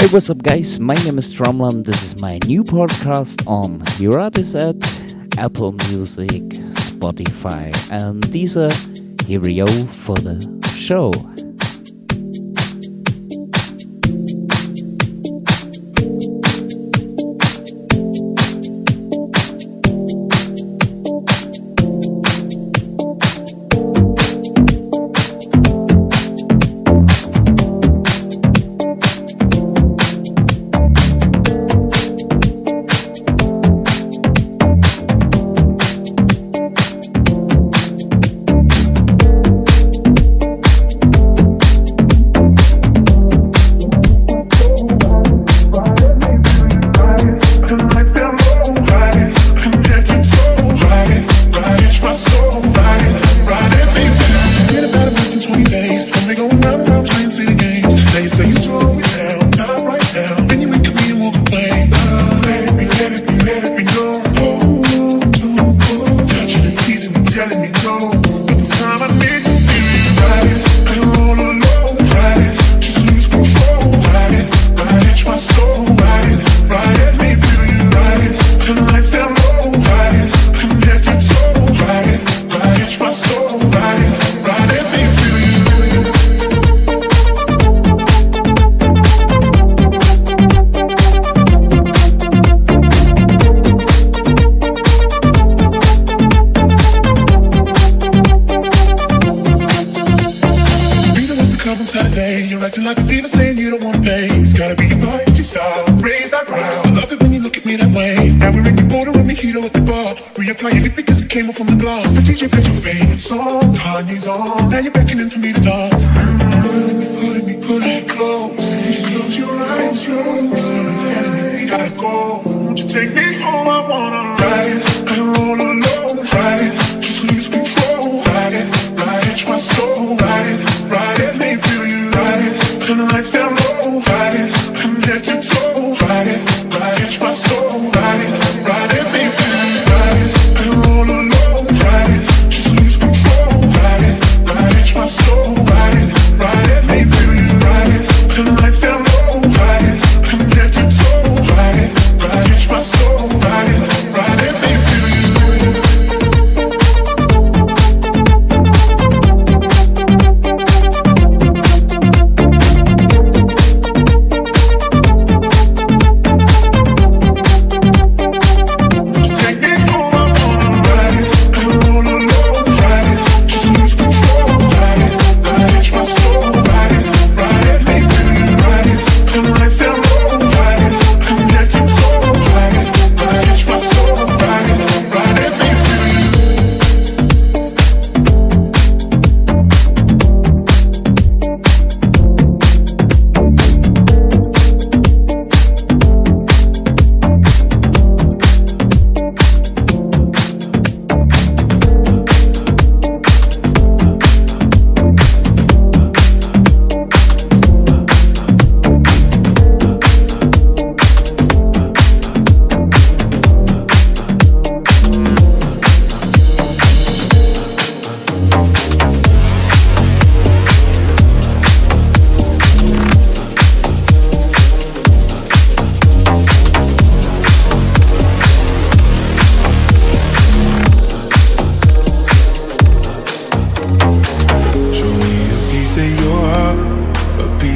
Hey, what's up, guys? My name is Drumland. This is my new podcast on your artist at Apple Music, Spotify, and Deezer. Here we go for the show. Now you're beckoning to me to dance.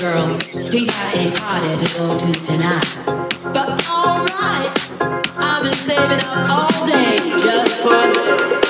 girl, we got a party to go to tonight. But alright, I've been saving up all day just for this.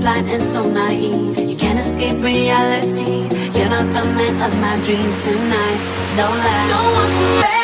blind and so naive. You can't escape reality. You're not the man of my dreams tonight. No lie. Don't want you back.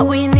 What we need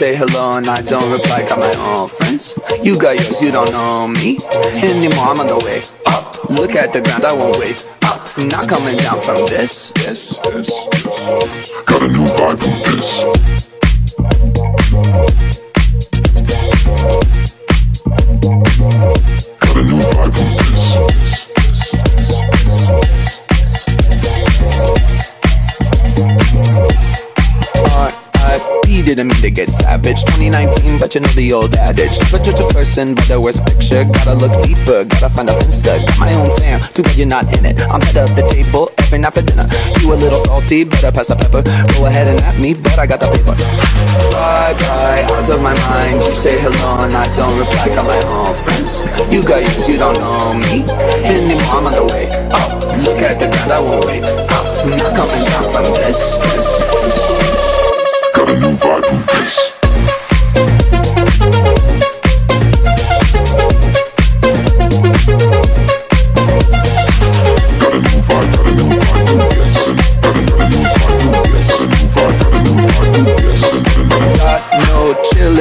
say hello and I don't reply. Got my own friends. You got yours, you don't know me anymore. I'm on the way up. Look at the ground, I won't wait up. Not coming down from this. Yes, this. Got a new vibe with this. Got a new vibe with this. Didn't mean to get savage. 2019, but you know the old adage. Never judge a person by the worst picture. Gotta look deeper, gotta find a finster Got my own fam, too bad you're not in it. I'm head of the table every night for dinner. You a little salty, better pass the pepper. Go ahead and at me, but I got the paper. Bye bye, out of my mind. You say hello and I don't reply. Got my own friends. You got yours, you don't know me anymore. I'm on the way up. Look at the ground, I won't wait oh, up. Not coming down from this. this. Got a new vibe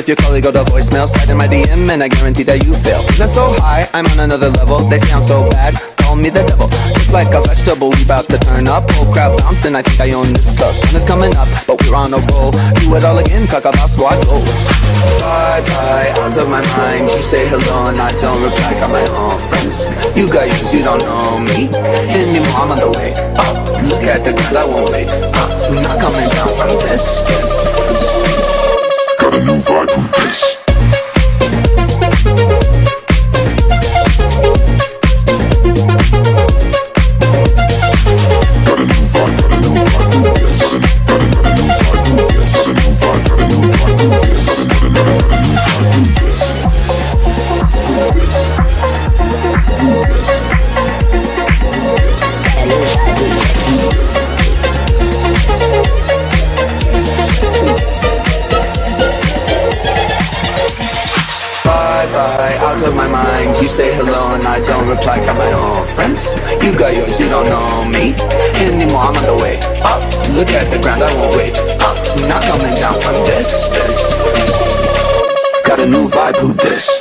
your colleague go to voicemail. Slide in my DM and I guarantee that you fail. Feeling so high, I'm on another level. They sound so bad, call me the devil. Just like a vegetable, we about to turn up. Oh Whole crowd bouncing, I think I own this club. Sun is coming up, but we're on a roll. Do it all again, talk about squad goals. Bye bye, out of my mind. You say hello and I don't reply. Got my own friends. You got yours, you don't know me anymore. I'm on the way up. Look at the ground, I won't wait oh, up. Not coming down from this. got a new vibe You got yours, you don't know me anymore. I'm on the way up. Look at the ground, I won't wait up. Not coming down from this. this. Got a new vibe, who this?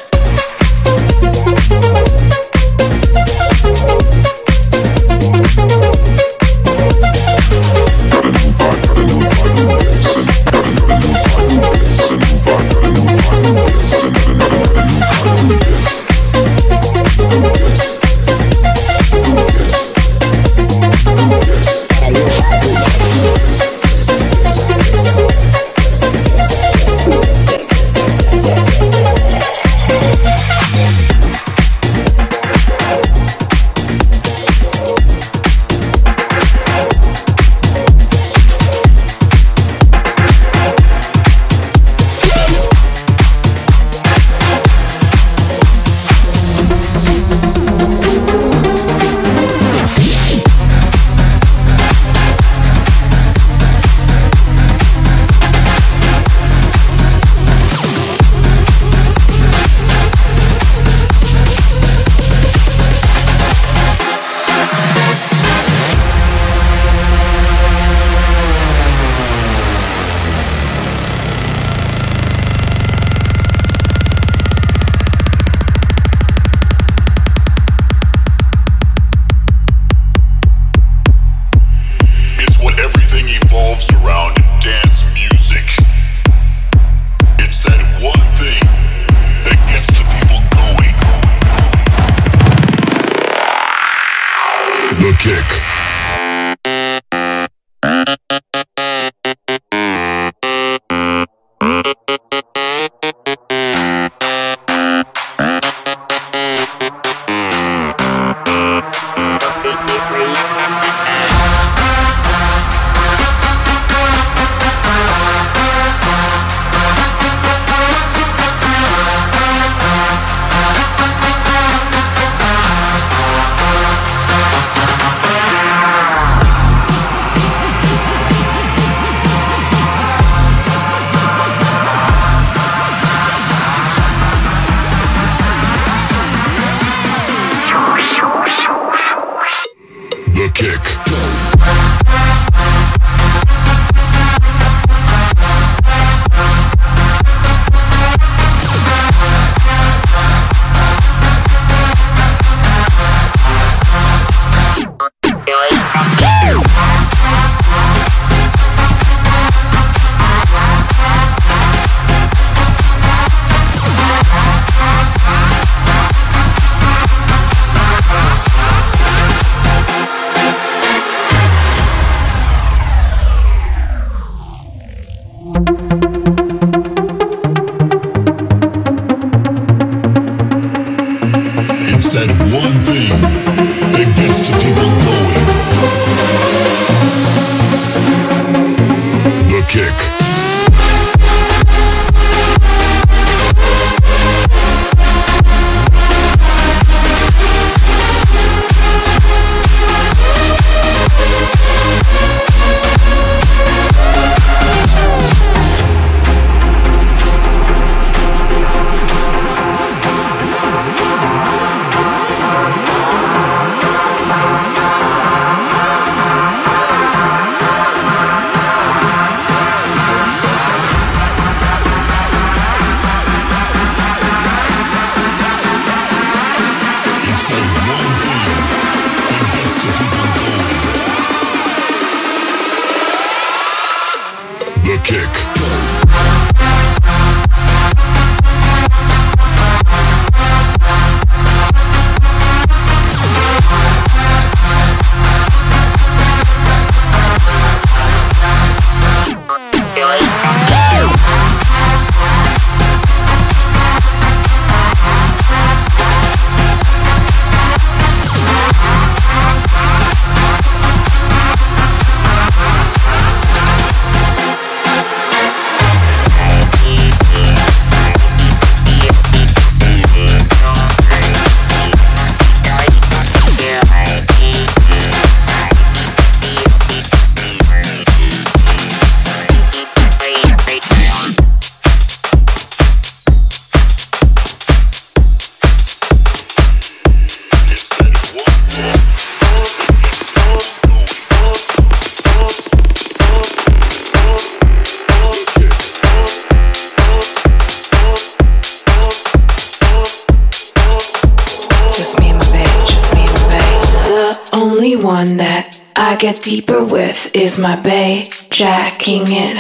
I get deeper with is my bay, jacking it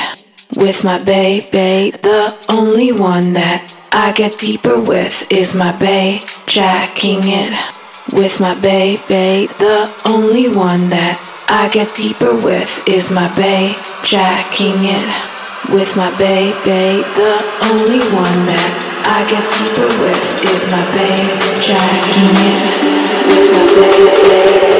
with my bay. The only one that I get deeper with is my bay, jacking it with my bay. The only one that I get deeper with is my bay, jacking it with my bay. The only one that I get deeper with is my bay, jacking it with my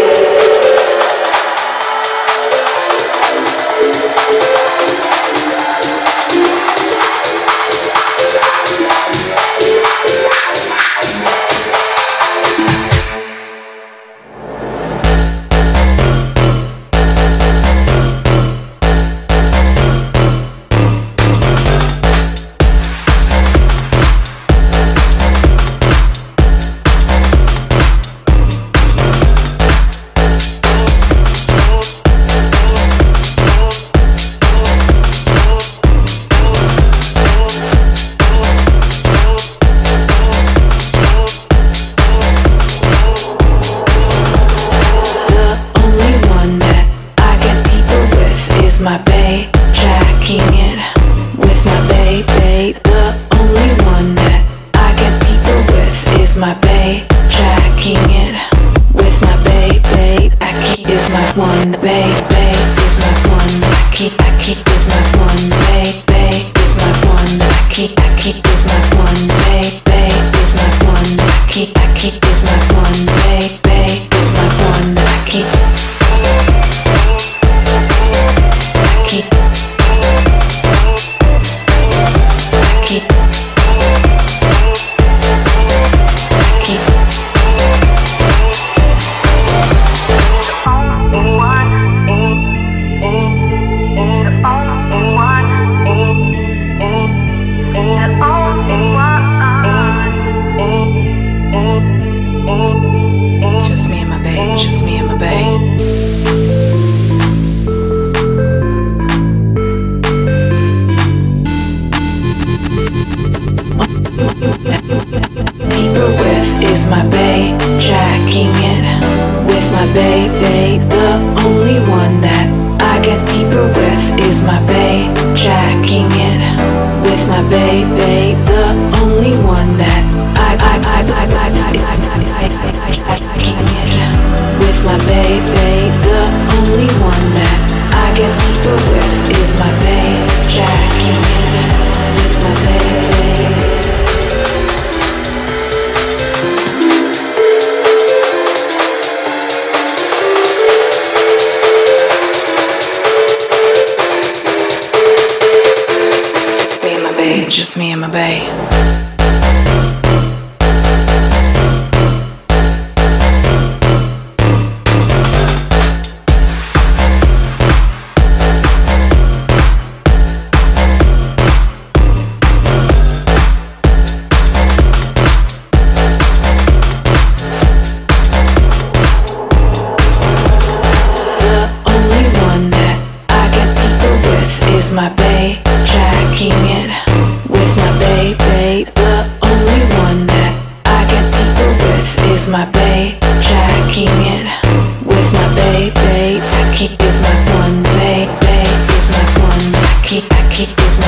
bay, bay. my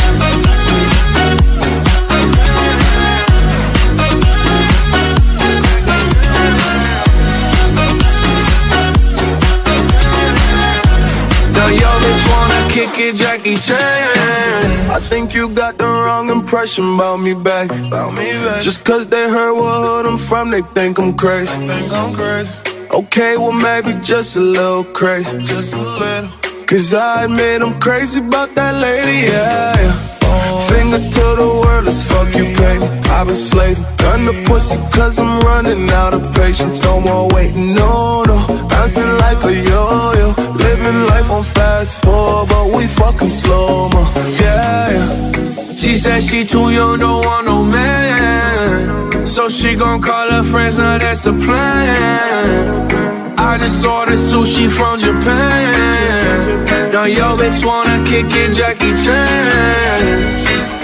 drop it. kick it, Jackie Chan. I think you got the wrong impression about me back. About me back. Just cause they heard what hood I'm from, they think I'm crazy. Think I'm crazy. Okay, well, maybe just a little crazy. Just a little. Cause I admit I'm crazy about that lady, yeah. yeah. Finger to the world, let's fuck you, baby. I've been slaving, done the pussy cause I'm running out of patience. No more waiting, no, no. Bouncing like a yo-yo. Living life on fast forward, but we fucking slow, mo. Yeah, yeah. She said she too young, don't want no man. So she gon' call her friends, now that's a plan. I just ordered sushi from Japan. Now yo bitch wanna kick it, Jackie Chan.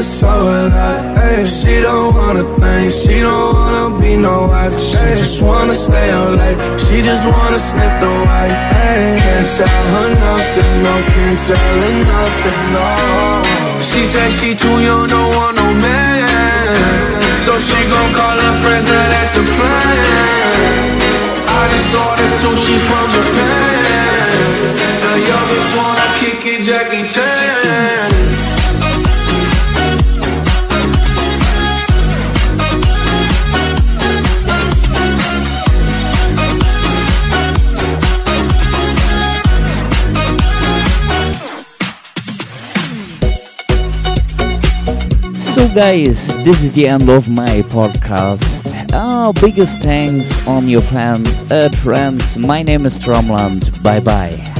and so alive. Ay, she don't wanna think, she don't wanna be no wife. She just wanna stay up late, she just wanna sniff the white. Ay, can't tell her nothing, no, can't tell her nothing, no. She said she too young, don't want no man. So she gon' call her friends, now that's the plan. I just ordered sushi from Japan. The youngest wanna kick it, Jackie Chan. So, guys, this is the end of my podcast. Our biggest thanks on your fans, uh, friends. My name is Drumland. Bye bye.